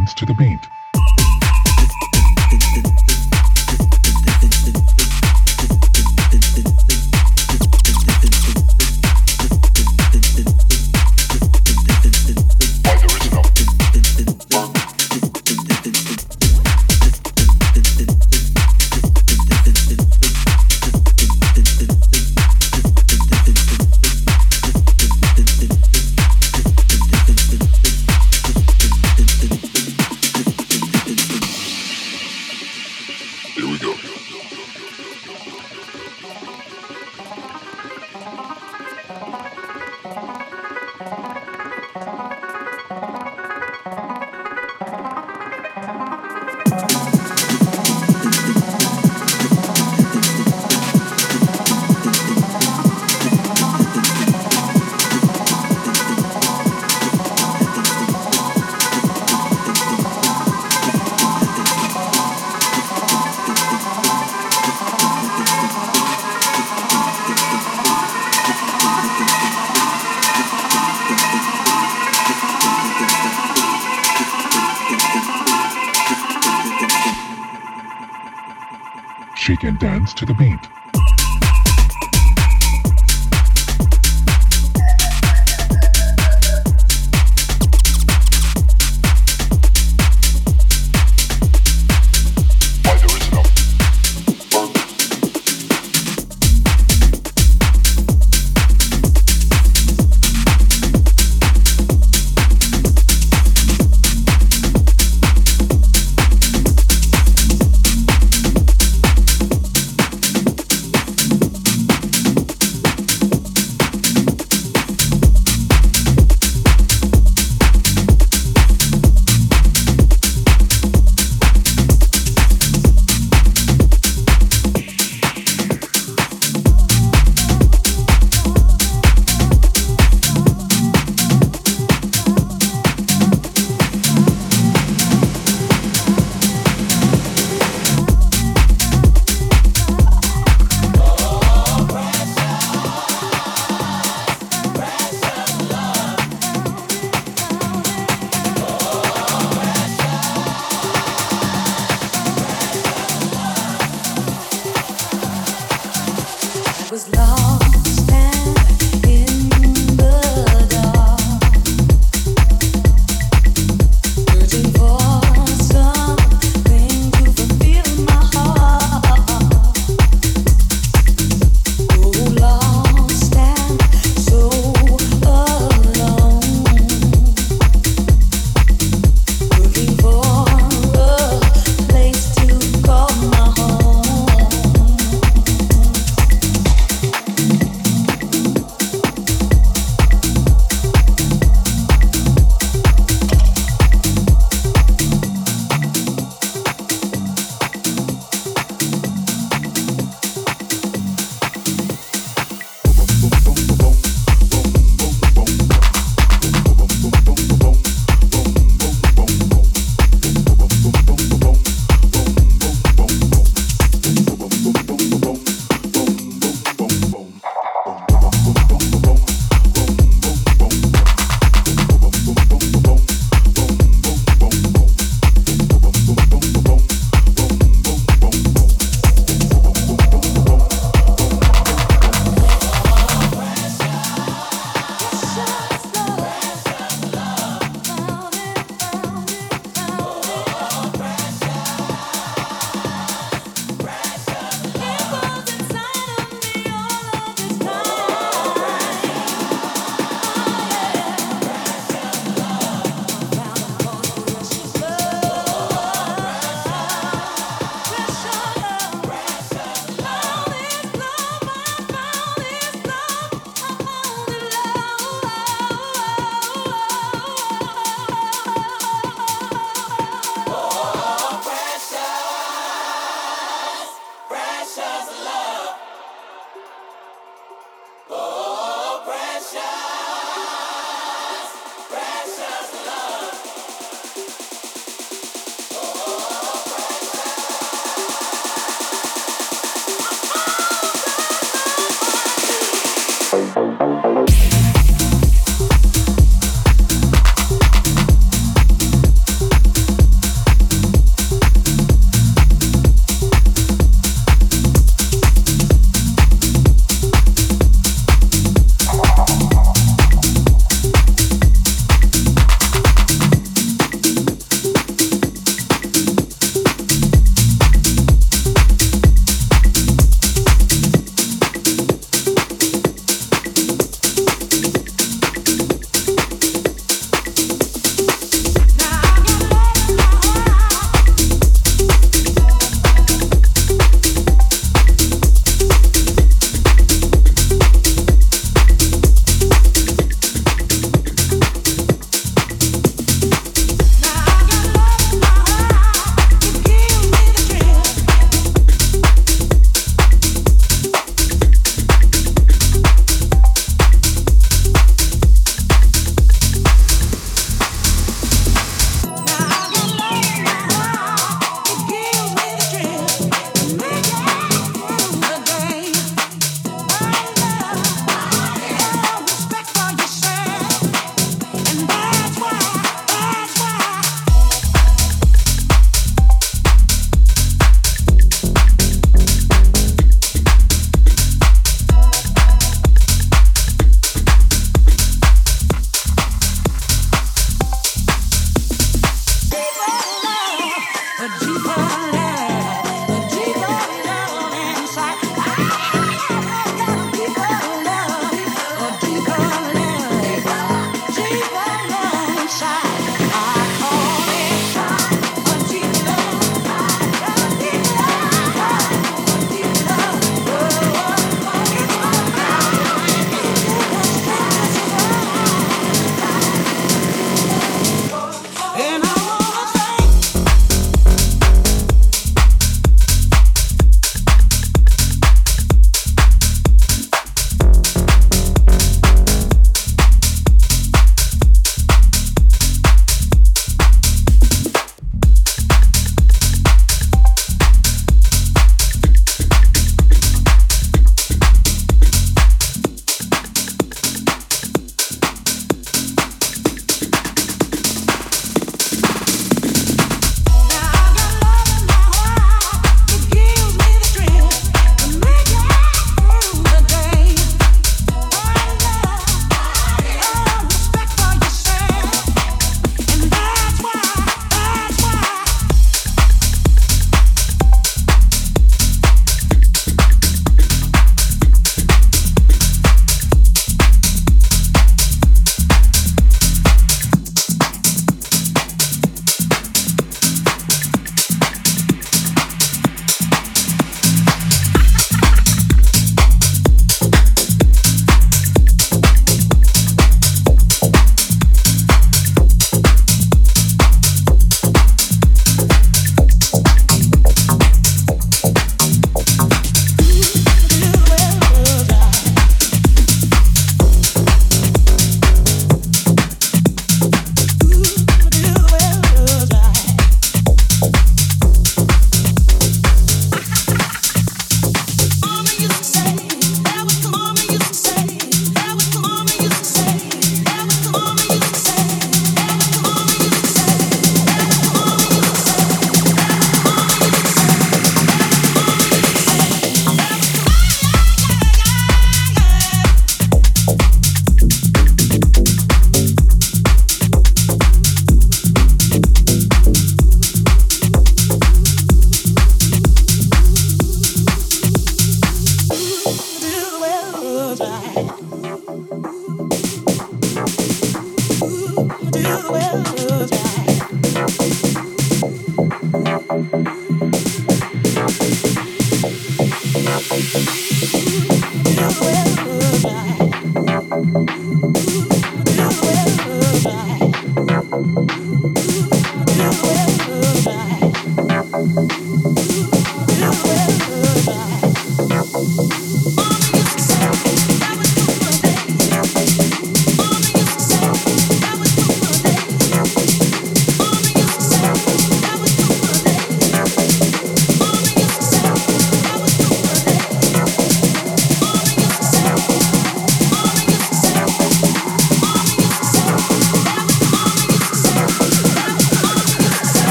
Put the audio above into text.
dance to the beat.